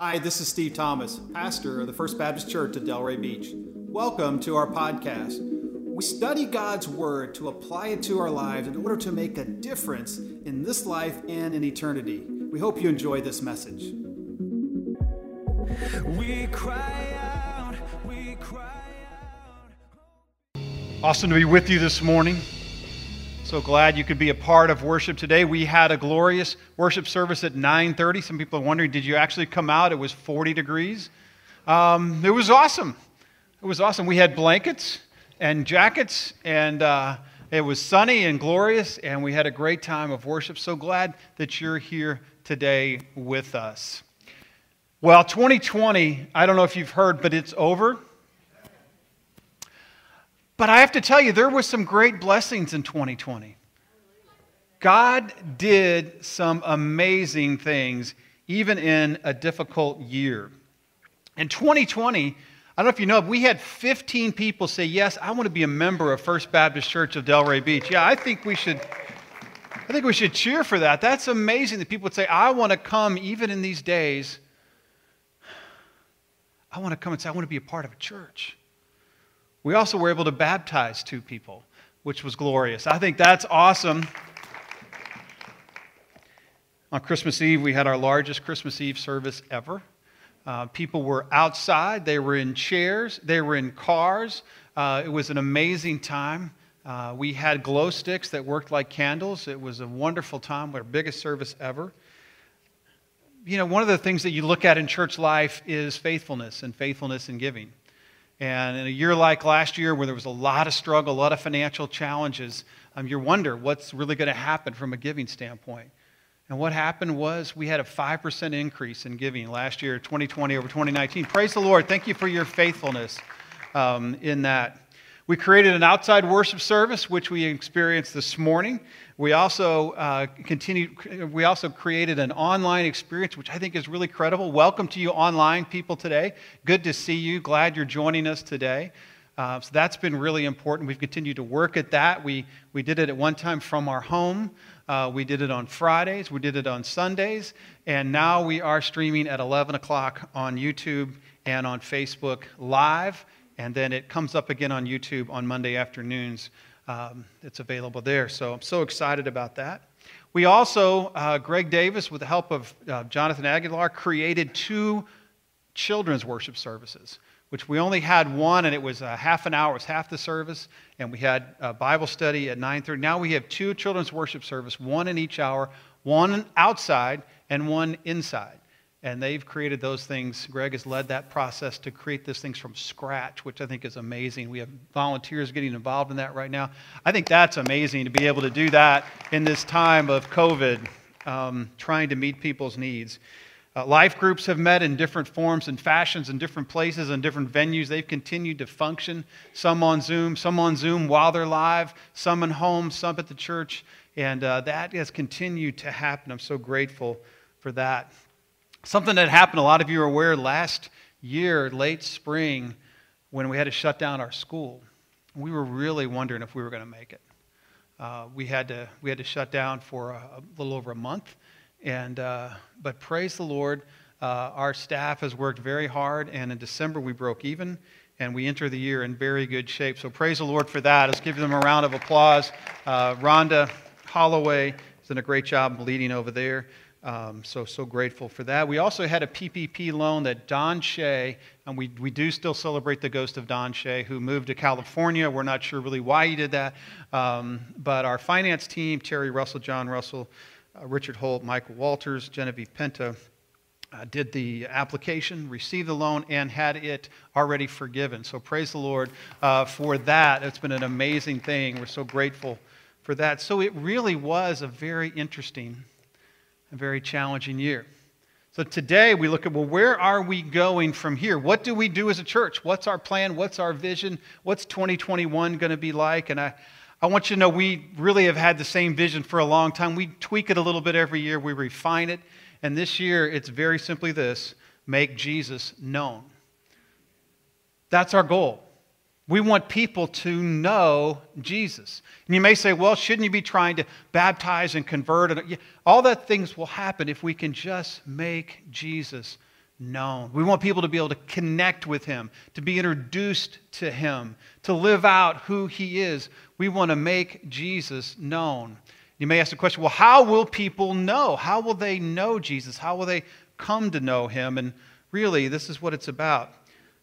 Hi, this is Steve Thomas, pastor of the First Baptist Church at Delray Beach. Welcome to our podcast. We study God's Word to apply it to our lives in order to make a difference in this life and in eternity. We hope you enjoy this message. We cry out, we cry out. Awesome to be with you this morning. So glad you could be a part of worship today. We had a glorious worship service at 9:30. Some people are wondering, did you actually come out? It was 40 degrees. Um, it was awesome. It was awesome. We had blankets and jackets, and uh, it was sunny and glorious, and we had a great time of worship. So glad that you're here today with us. Well, 2020, I don't know if you've heard, but it's over. But I have to tell you, there were some great blessings in 2020. God did some amazing things, even in a difficult year. In 2020, I don't know if you know, we had 15 people say, Yes, I want to be a member of First Baptist Church of Delray Beach. Yeah, I think we should. I think we should cheer for that. That's amazing that people would say, I want to come even in these days. I want to come and say, I want to be a part of a church. We also were able to baptize two people, which was glorious. I think that's awesome. On Christmas Eve, we had our largest Christmas Eve service ever. Uh, people were outside, they were in chairs, they were in cars. Uh, it was an amazing time. Uh, we had glow sticks that worked like candles. It was a wonderful time, our biggest service ever. You know, one of the things that you look at in church life is faithfulness and faithfulness in giving. And in a year like last year, where there was a lot of struggle, a lot of financial challenges, um, you wonder what's really going to happen from a giving standpoint. And what happened was we had a 5% increase in giving last year, 2020 over 2019. Praise the Lord. Thank you for your faithfulness um, in that. We created an outside worship service, which we experienced this morning. We also uh, continued, we also created an online experience, which I think is really credible. Welcome to you online people today. Good to see you. Glad you're joining us today. Uh, so that's been really important. We've continued to work at that. We, we did it at one time from our home. Uh, we did it on Fridays. We did it on Sundays. And now we are streaming at 11 o'clock on YouTube and on Facebook Live and then it comes up again on YouTube on Monday afternoons. Um, it's available there. So I'm so excited about that. We also, uh, Greg Davis, with the help of uh, Jonathan Aguilar, created two children's worship services, which we only had one, and it was a half an hour, it was half the service, and we had a Bible study at 9:30. Now we have two children's worship service, one in each hour, one outside and one inside and they've created those things. Greg has led that process to create these things from scratch, which I think is amazing. We have volunteers getting involved in that right now. I think that's amazing to be able to do that in this time of COVID, um, trying to meet people's needs. Uh, life groups have met in different forms and fashions in different places and different venues. They've continued to function, some on Zoom, some on Zoom while they're live, some in home, some at the church. And uh, that has continued to happen. I'm so grateful for that. Something that happened, a lot of you are aware, last year, late spring, when we had to shut down our school. We were really wondering if we were going to make it. Uh, we, had to, we had to shut down for a, a little over a month. And, uh, but praise the Lord, uh, our staff has worked very hard, and in December we broke even, and we enter the year in very good shape. So praise the Lord for that. Let's give them a round of applause. Uh, Rhonda Holloway has done a great job leading over there. Um, so, so grateful for that. We also had a PPP loan that Don Shea, and we, we do still celebrate the ghost of Don Shea, who moved to California. We're not sure really why he did that. Um, but our finance team, Terry Russell, John Russell, uh, Richard Holt, Michael Walters, Genevieve Penta, uh, did the application, received the loan, and had it already forgiven. So praise the Lord uh, for that. It's been an amazing thing. We're so grateful for that. So it really was a very interesting a very challenging year. So today we look at, well, where are we going from here? What do we do as a church? What's our plan? What's our vision? What's 2021 going to be like? And I, I want you to know we really have had the same vision for a long time. We tweak it a little bit every year, we refine it. And this year it's very simply this make Jesus known. That's our goal. We want people to know Jesus. And you may say, well, shouldn't you be trying to baptize and convert? All that things will happen if we can just make Jesus known. We want people to be able to connect with him, to be introduced to him, to live out who he is. We want to make Jesus known. You may ask the question well, how will people know? How will they know Jesus? How will they come to know him? And really, this is what it's about.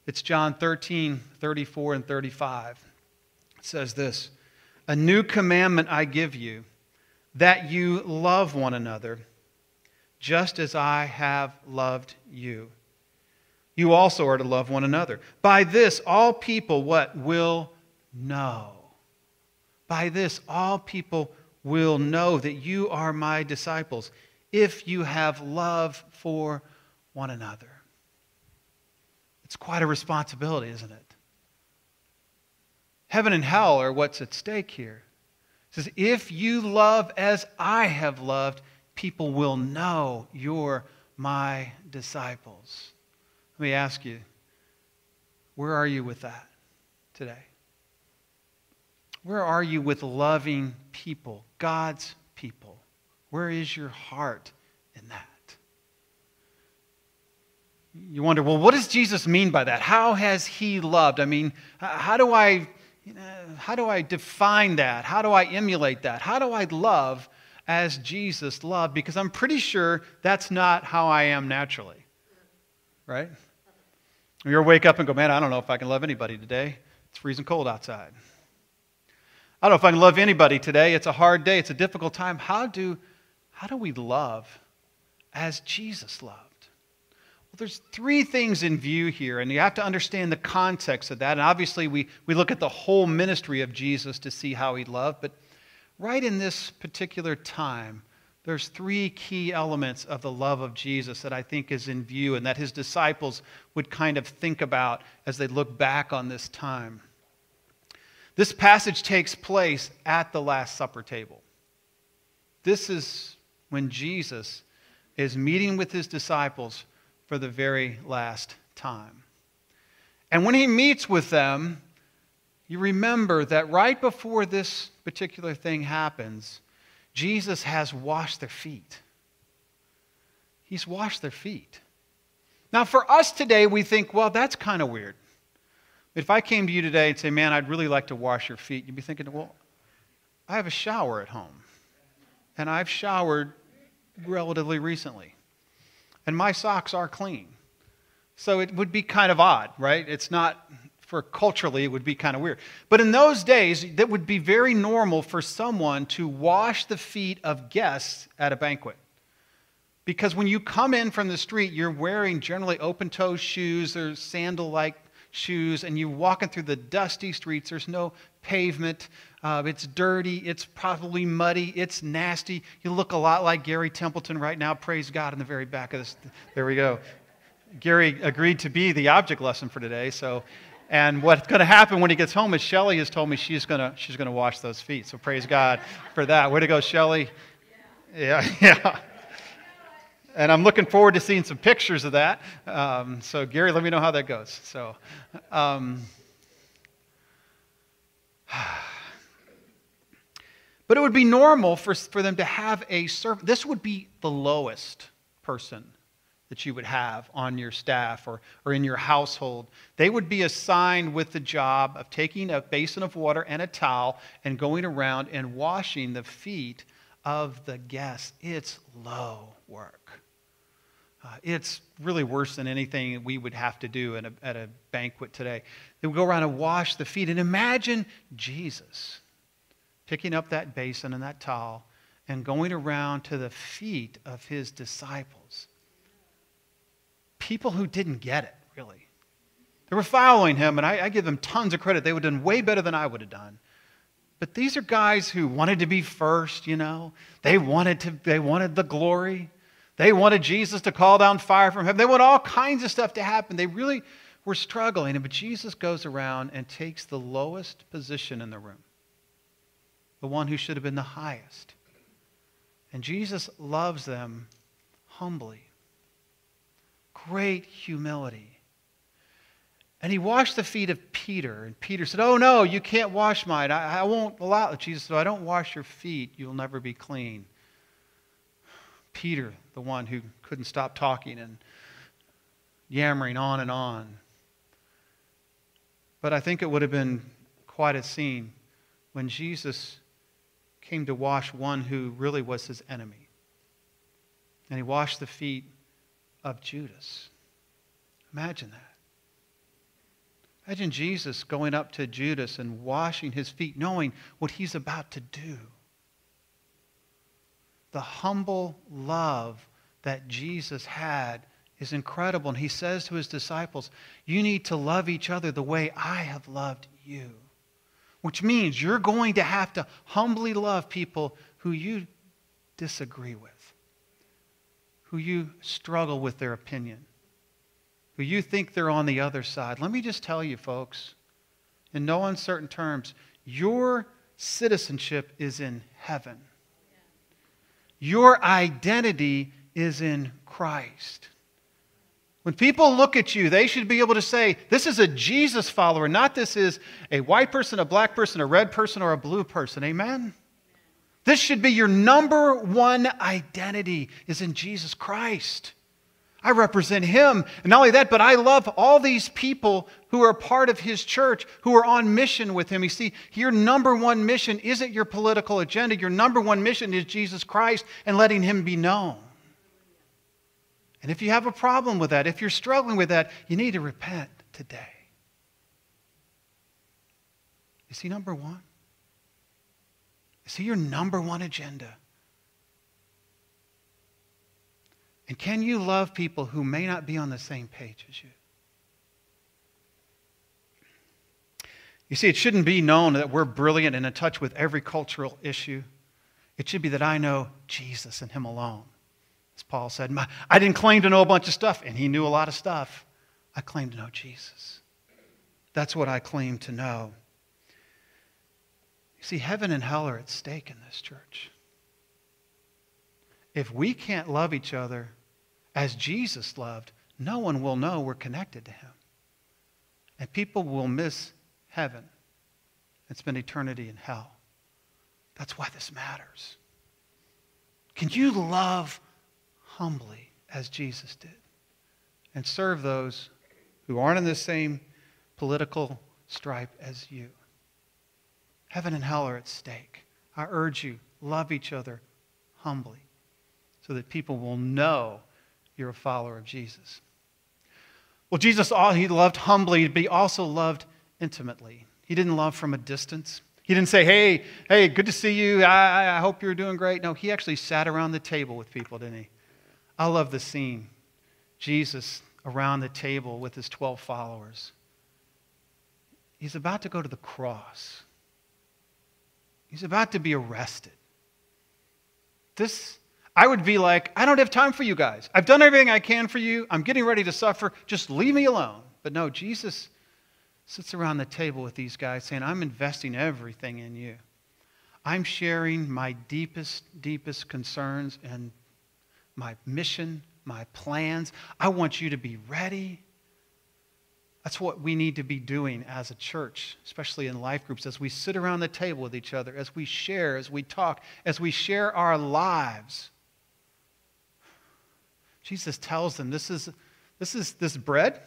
It's John 13, 34, and 35. It says this A new commandment I give you, that you love one another, just as I have loved you. You also are to love one another. By this, all people what will know. By this, all people will know that you are my disciples if you have love for one another. It's quite a responsibility, isn't it? Heaven and hell are what's at stake here. It says, If you love as I have loved, people will know you're my disciples. Let me ask you, where are you with that today? Where are you with loving people, God's people? Where is your heart in that? You wonder, well, what does Jesus mean by that? How has he loved? I mean, how do I, how do I define that? How do I emulate that? How do I love as Jesus loved? Because I'm pretty sure that's not how I am naturally, right? You wake up and go, man, I don't know if I can love anybody today. It's freezing cold outside. I don't know if I can love anybody today. It's a hard day. It's a difficult time. How do, how do we love as Jesus loved? Well, there's three things in view here, and you have to understand the context of that. And obviously, we, we look at the whole ministry of Jesus to see how he loved. But right in this particular time, there's three key elements of the love of Jesus that I think is in view and that his disciples would kind of think about as they look back on this time. This passage takes place at the Last Supper table. This is when Jesus is meeting with his disciples for the very last time. And when he meets with them, you remember that right before this particular thing happens, Jesus has washed their feet. He's washed their feet. Now, for us today, we think, well, that's kind of weird. If I came to you today and say, man, I'd really like to wash your feet, you'd be thinking, well, I have a shower at home. And I've showered relatively recently. And my socks are clean. So it would be kind of odd, right? It's not, for culturally, it would be kind of weird. But in those days, that would be very normal for someone to wash the feet of guests at a banquet. Because when you come in from the street, you're wearing generally open toe shoes or sandal like shoes and you're walking through the dusty streets. There's no pavement. Uh, it's dirty. It's probably muddy. It's nasty. You look a lot like Gary Templeton right now. Praise God in the very back of this. There we go. Gary agreed to be the object lesson for today. So, and what's going to happen when he gets home is Shelly has told me she's going to she's going to wash those feet. So praise God for that. Way to go, Shelly. Yeah, yeah and I'm looking forward to seeing some pictures of that. Um, so, Gary, let me know how that goes. So, um, but it would be normal for, for them to have a servant. This would be the lowest person that you would have on your staff or, or in your household. They would be assigned with the job of taking a basin of water and a towel and going around and washing the feet of the guests. It's low work. Uh, it's really worse than anything we would have to do a, at a banquet today. They would go around and wash the feet. And imagine Jesus picking up that basin and that towel and going around to the feet of his disciples. People who didn't get it, really. They were following him, and I, I give them tons of credit. They would have done way better than I would have done. But these are guys who wanted to be first, you know. They wanted to they wanted the glory. They wanted Jesus to call down fire from heaven. They wanted all kinds of stuff to happen. They really were struggling. But Jesus goes around and takes the lowest position in the room, the one who should have been the highest. And Jesus loves them humbly. Great humility. And he washed the feet of Peter. And Peter said, Oh, no, you can't wash mine. I, I won't allow it. Jesus said, I don't wash your feet. You'll never be clean. Peter, the one who couldn't stop talking and yammering on and on. But I think it would have been quite a scene when Jesus came to wash one who really was his enemy. And he washed the feet of Judas. Imagine that. Imagine Jesus going up to Judas and washing his feet, knowing what he's about to do. The humble love that Jesus had is incredible. And he says to his disciples, You need to love each other the way I have loved you. Which means you're going to have to humbly love people who you disagree with, who you struggle with their opinion who you think they're on the other side. Let me just tell you, folks, in no uncertain terms, your citizenship is in heaven. Your identity is in Christ. When people look at you, they should be able to say, This is a Jesus follower, not this is a white person, a black person, a red person, or a blue person. Amen? This should be your number one identity is in Jesus Christ. I represent him. And not only that, but I love all these people who are part of his church, who are on mission with him. You see, your number one mission isn't your political agenda. Your number one mission is Jesus Christ and letting him be known. And if you have a problem with that, if you're struggling with that, you need to repent today. Is he number one? Is he your number one agenda? And can you love people who may not be on the same page as you? You see, it shouldn't be known that we're brilliant and in touch with every cultural issue. It should be that I know Jesus and Him alone. As Paul said, I didn't claim to know a bunch of stuff, and he knew a lot of stuff. I claim to know Jesus. That's what I claim to know. You see, heaven and hell are at stake in this church. If we can't love each other as Jesus loved, no one will know we're connected to him. And people will miss heaven and spend eternity in hell. That's why this matters. Can you love humbly as Jesus did and serve those who aren't in the same political stripe as you? Heaven and hell are at stake. I urge you, love each other humbly so that people will know you're a follower of Jesus. Well, Jesus, he loved humbly, but he also loved intimately. He didn't love from a distance. He didn't say, hey, hey, good to see you. I, I hope you're doing great. No, he actually sat around the table with people, didn't he? I love the scene. Jesus around the table with his 12 followers. He's about to go to the cross. He's about to be arrested. This I would be like, I don't have time for you guys. I've done everything I can for you. I'm getting ready to suffer. Just leave me alone. But no, Jesus sits around the table with these guys saying, I'm investing everything in you. I'm sharing my deepest, deepest concerns and my mission, my plans. I want you to be ready. That's what we need to be doing as a church, especially in life groups, as we sit around the table with each other, as we share, as we talk, as we share our lives. Jesus tells them, This is this, is this bread,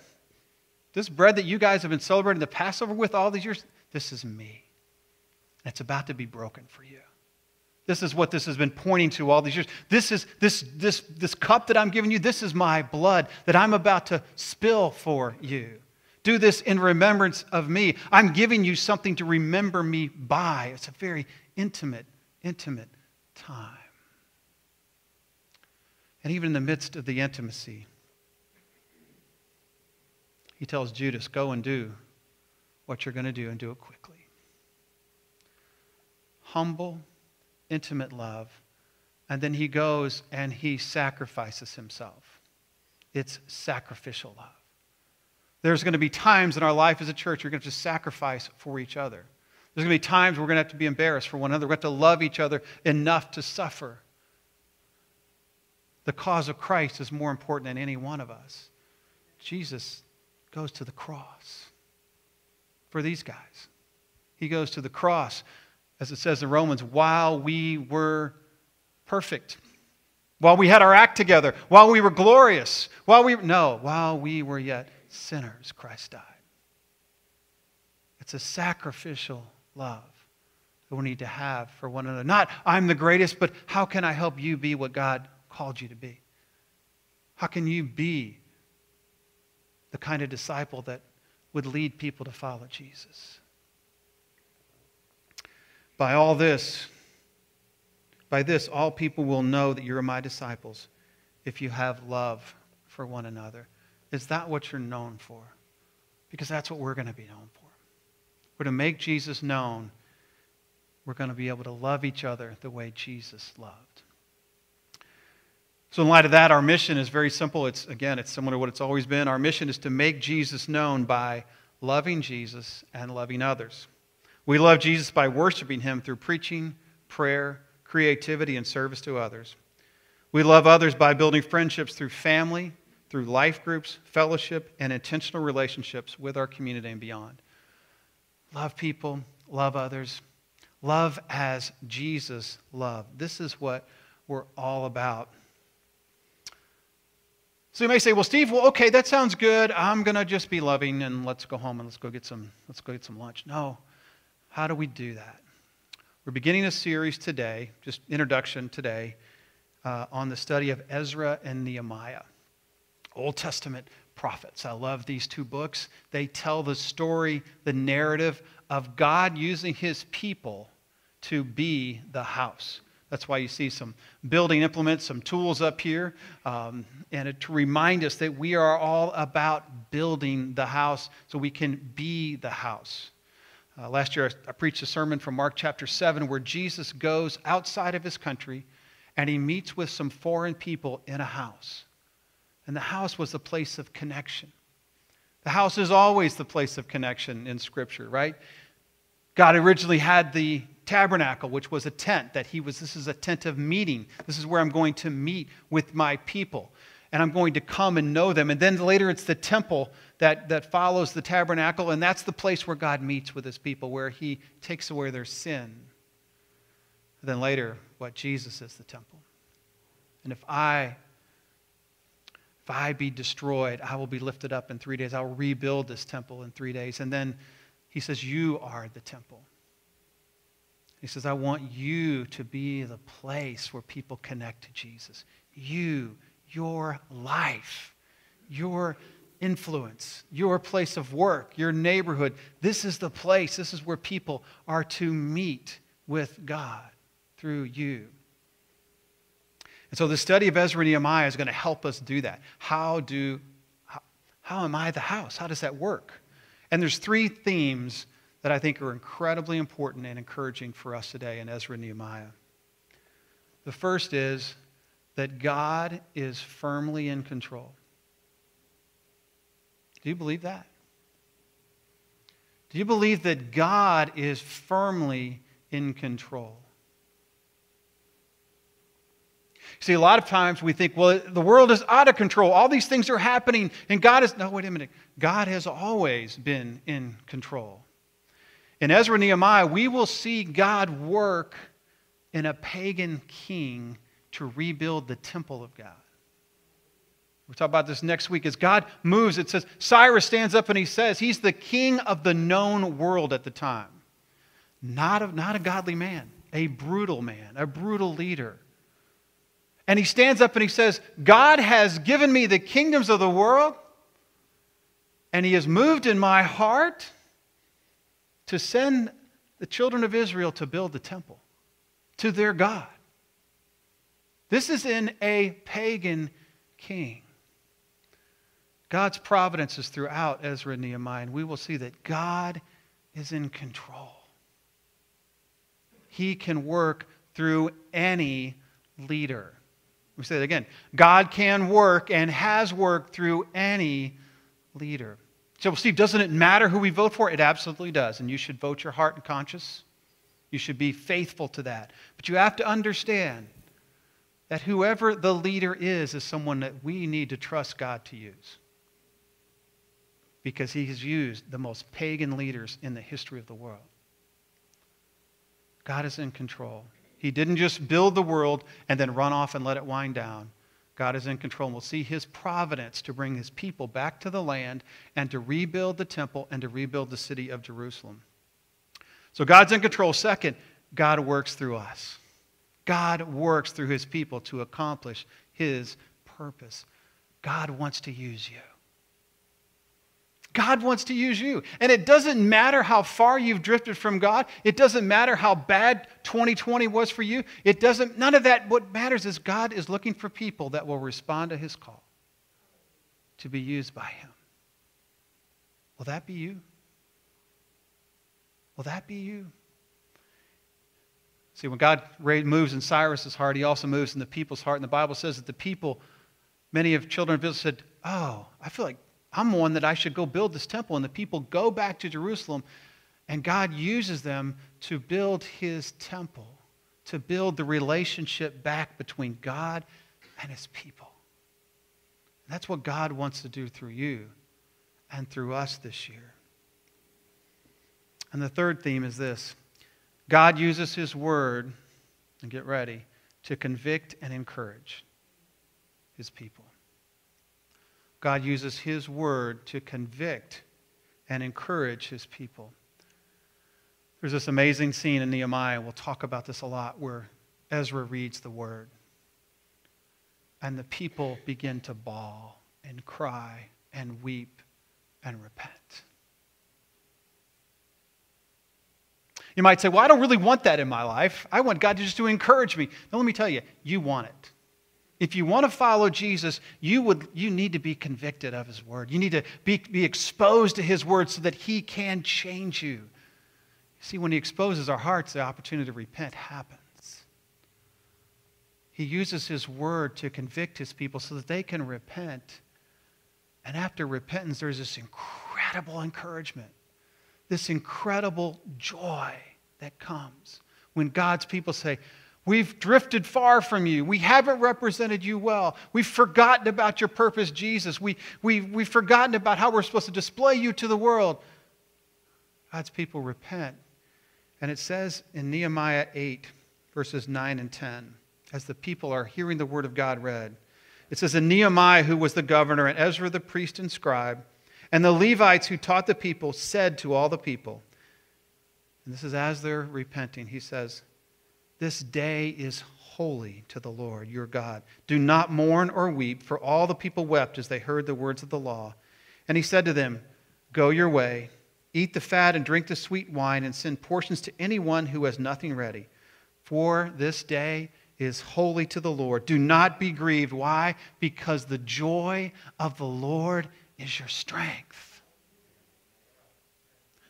this bread that you guys have been celebrating the Passover with all these years, this is me. It's about to be broken for you. This is what this has been pointing to all these years. This is this this this cup that I'm giving you, this is my blood that I'm about to spill for you. Do this in remembrance of me. I'm giving you something to remember me by. It's a very intimate, intimate time. And even in the midst of the intimacy, he tells Judas, Go and do what you're going to do and do it quickly. Humble, intimate love. And then he goes and he sacrifices himself. It's sacrificial love. There's going to be times in our life as a church we're going to have to sacrifice for each other. There's going to be times we're going to have to be embarrassed for one another. We're going to have to love each other enough to suffer the cause of Christ is more important than any one of us. Jesus goes to the cross for these guys. He goes to the cross, as it says in Romans, while we were perfect. while we had our act together, while we were glorious, while we no, while we were yet sinners, Christ died. It's a sacrificial love that we need to have for one another. Not I'm the greatest, but how can I help you be what God called you to be? How can you be the kind of disciple that would lead people to follow Jesus? By all this, by this, all people will know that you're my disciples if you have love for one another. Is that what you're known for? Because that's what we're going to be known for. We're to make Jesus known. We're going to be able to love each other the way Jesus loved. So, in light of that, our mission is very simple. It's, again, it's similar to what it's always been. Our mission is to make Jesus known by loving Jesus and loving others. We love Jesus by worshiping him through preaching, prayer, creativity, and service to others. We love others by building friendships through family, through life groups, fellowship, and intentional relationships with our community and beyond. Love people, love others, love as Jesus loved. This is what we're all about. So you may say, "Well, Steve, well, okay, that sounds good. I'm going to just be loving and let's go home and let's go get some let's go get some lunch." No. How do we do that? We're beginning a series today, just introduction today, uh, on the study of Ezra and Nehemiah, Old Testament prophets. I love these two books. They tell the story, the narrative of God using his people to be the house. That's why you see some building implements, some tools up here, um, and it, to remind us that we are all about building the house so we can be the house. Uh, last year, I, I preached a sermon from Mark chapter 7 where Jesus goes outside of his country and he meets with some foreign people in a house. And the house was a place of connection. The house is always the place of connection in Scripture, right? God originally had the tabernacle, which was a tent that he was, this is a tent of meeting. This is where I'm going to meet with my people and I'm going to come and know them. And then later it's the temple that, that follows the tabernacle, and that's the place where God meets with his people, where he takes away their sin. And then later, what Jesus is the temple. And if I if I be destroyed, I will be lifted up in three days. I'll rebuild this temple in three days. And then he says, You are the temple. He says, I want you to be the place where people connect to Jesus. You your life, your influence, your place of work, your neighborhood. This is the place, this is where people are to meet with God through you. And so the study of Ezra and Nehemiah is going to help us do that. How do how, how am I the house? How does that work? And there's three themes that I think are incredibly important and encouraging for us today in Ezra and Nehemiah. The first is that God is firmly in control. Do you believe that? Do you believe that God is firmly in control? See, a lot of times we think, well, the world is out of control. All these things are happening, and God is. No, wait a minute. God has always been in control. In Ezra and Nehemiah, we will see God work in a pagan king to rebuild the temple of God. We'll talk about this next week. As God moves, it says Cyrus stands up and he says he's the king of the known world at the time. Not a, not a godly man, a brutal man, a brutal leader. And he stands up and he says, God has given me the kingdoms of the world, and he has moved in my heart to send the children of Israel to build the temple to their God. This is in a pagan king. God's providence is throughout Ezra and Nehemiah, and we will see that God is in control. He can work through any leader. We say that again. God can work and has worked through any leader. So, Steve, doesn't it matter who we vote for? It absolutely does. And you should vote your heart and conscience. You should be faithful to that. But you have to understand that whoever the leader is, is someone that we need to trust God to use. Because he has used the most pagan leaders in the history of the world. God is in control. He didn't just build the world and then run off and let it wind down. God is in control. And we'll see his providence to bring his people back to the land and to rebuild the temple and to rebuild the city of Jerusalem. So God's in control. Second, God works through us. God works through his people to accomplish his purpose. God wants to use you. God wants to use you. And it doesn't matter how far you've drifted from God. It doesn't matter how bad 2020 was for you. It doesn't, none of that. What matters is God is looking for people that will respond to his call to be used by him. Will that be you? Will that be you? See, when God moves in Cyrus's heart, he also moves in the people's heart. And the Bible says that the people, many of children of Israel said, Oh, I feel like I'm one that I should go build this temple. And the people go back to Jerusalem, and God uses them to build his temple, to build the relationship back between God and his people. And that's what God wants to do through you and through us this year. And the third theme is this God uses his word, and get ready, to convict and encourage his people. God uses His word to convict and encourage His people. There's this amazing scene in Nehemiah, we'll talk about this a lot, where Ezra reads the word. And the people begin to bawl and cry and weep and repent. You might say, Well, I don't really want that in my life. I want God to just to encourage me. Now, let me tell you, you want it. If you want to follow Jesus, you, would, you need to be convicted of his word. You need to be, be exposed to his word so that he can change you. See, when he exposes our hearts, the opportunity to repent happens. He uses his word to convict his people so that they can repent. And after repentance, there's this incredible encouragement, this incredible joy that comes when God's people say, We've drifted far from you. We haven't represented you well. We've forgotten about your purpose, Jesus. We, we, we've forgotten about how we're supposed to display you to the world. God's people repent. And it says in Nehemiah 8, verses 9 and 10, as the people are hearing the word of God read, it says, And Nehemiah, who was the governor, and Ezra the priest and scribe, and the Levites who taught the people, said to all the people, and this is as they're repenting, he says, this day is holy to the Lord your God. Do not mourn or weep, for all the people wept as they heard the words of the law. And he said to them, Go your way, eat the fat and drink the sweet wine, and send portions to anyone who has nothing ready. For this day is holy to the Lord. Do not be grieved. Why? Because the joy of the Lord is your strength.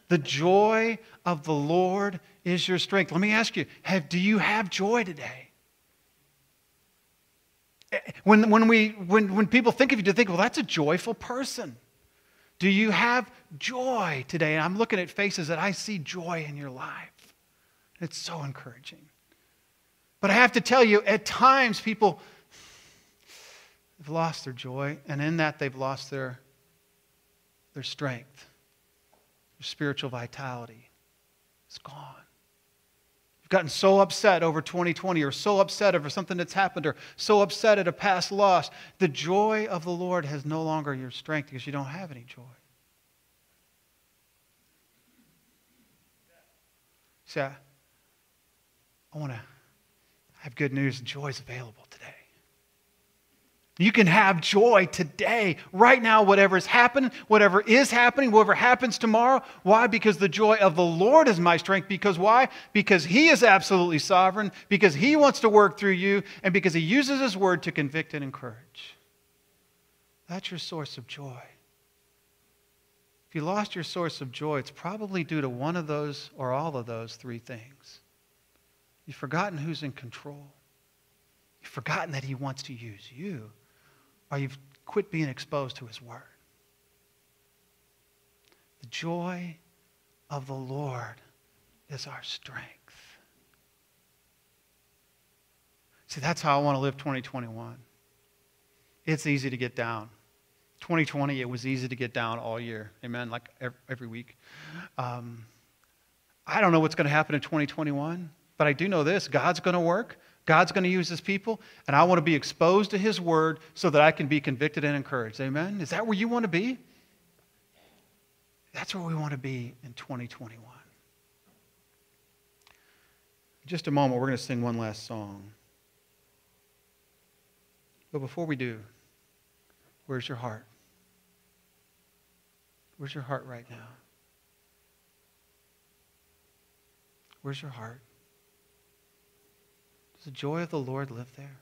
The joy of the Lord is your strength. Let me ask you have, do you have joy today? Eh, when, when, we, when, when people think of you, to think, well, that's a joyful person. Do you have joy today? And I'm looking at faces that I see joy in your life. It's so encouraging. But I have to tell you, at times people have lost their joy, and in that they've lost their, their strength their spiritual vitality It's gone. Gotten so upset over 2020 or so upset over something that's happened or so upset at a past loss. The joy of the Lord has no longer your strength because you don't have any joy. I, I want to have good news. Joy is available today. You can have joy today, right now, whatever is happening, whatever is happening, whatever happens tomorrow. Why? Because the joy of the Lord is my strength. Because why? Because He is absolutely sovereign, because He wants to work through you, and because He uses His word to convict and encourage. That's your source of joy. If you lost your source of joy, it's probably due to one of those or all of those three things. You've forgotten who's in control. You've forgotten that He wants to use you or you've quit being exposed to His Word. The joy of the Lord is our strength. See, that's how I want to live 2021. It's easy to get down. 2020, it was easy to get down all year. Amen. Like every week. Um, I don't know what's going to happen in 2021. But I do know this God's going to work, God's going to use his people, and I want to be exposed to his word so that I can be convicted and encouraged. Amen? Is that where you want to be? That's where we want to be in 2021. In just a moment, we're going to sing one last song. But before we do, where's your heart? Where's your heart right now? Where's your heart? Does the joy of the Lord live there?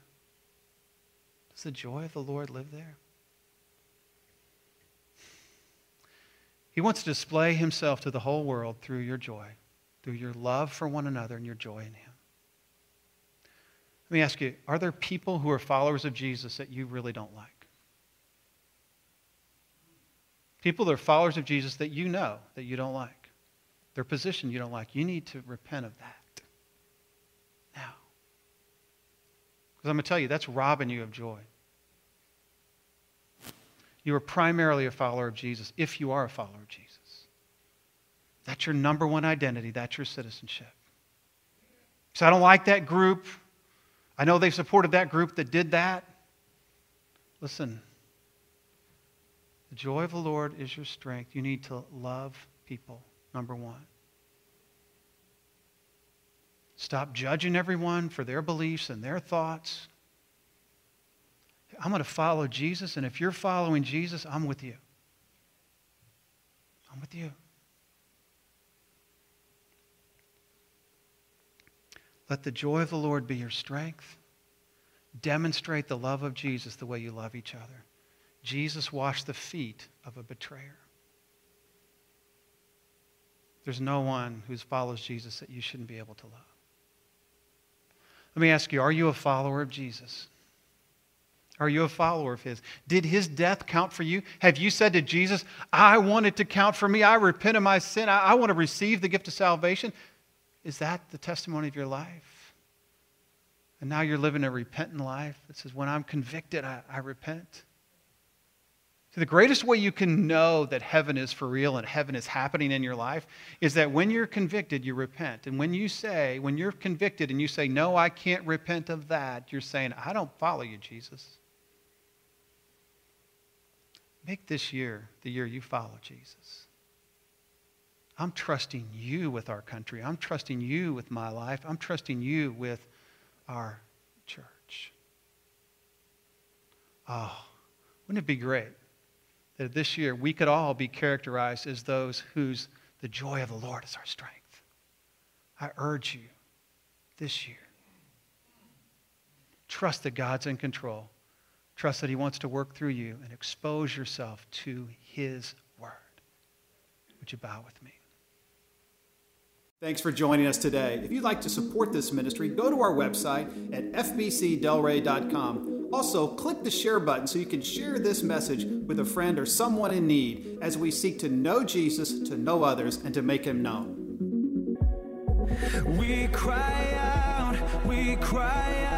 Does the joy of the Lord live there? He wants to display himself to the whole world through your joy, through your love for one another and your joy in him. Let me ask you are there people who are followers of Jesus that you really don't like? People that are followers of Jesus that you know that you don't like. Their position you don't like. You need to repent of that now. Because I'm going to tell you, that's robbing you of joy. You are primarily a follower of Jesus if you are a follower of Jesus. That's your number one identity, that's your citizenship. So I don't like that group. I know they supported that group that did that. Listen, the joy of the Lord is your strength. You need to love people, number one. Stop judging everyone for their beliefs and their thoughts. I'm going to follow Jesus, and if you're following Jesus, I'm with you. I'm with you. Let the joy of the Lord be your strength. Demonstrate the love of Jesus the way you love each other. Jesus washed the feet of a betrayer. There's no one who follows Jesus that you shouldn't be able to love. Let me ask you are you a follower of Jesus? Are you a follower of his? Did his death count for you? Have you said to Jesus, I want it to count for me? I repent of my sin. I, I want to receive the gift of salvation. Is that the testimony of your life? And now you're living a repentant life that says, when I'm convicted, I, I repent. The greatest way you can know that heaven is for real and heaven is happening in your life is that when you're convicted, you repent. And when you say, when you're convicted and you say, No, I can't repent of that, you're saying, I don't follow you, Jesus. Make this year the year you follow Jesus. I'm trusting you with our country. I'm trusting you with my life. I'm trusting you with our church. Oh, wouldn't it be great that this year we could all be characterized as those whose the joy of the Lord is our strength? I urge you this year. Trust that God's in control. Trust that He wants to work through you and expose yourself to His Word. Would you bow with me? Thanks for joining us today. If you'd like to support this ministry, go to our website at fbcdelray.com. Also, click the share button so you can share this message with a friend or someone in need as we seek to know Jesus, to know others, and to make him known. We cry out, we cry out.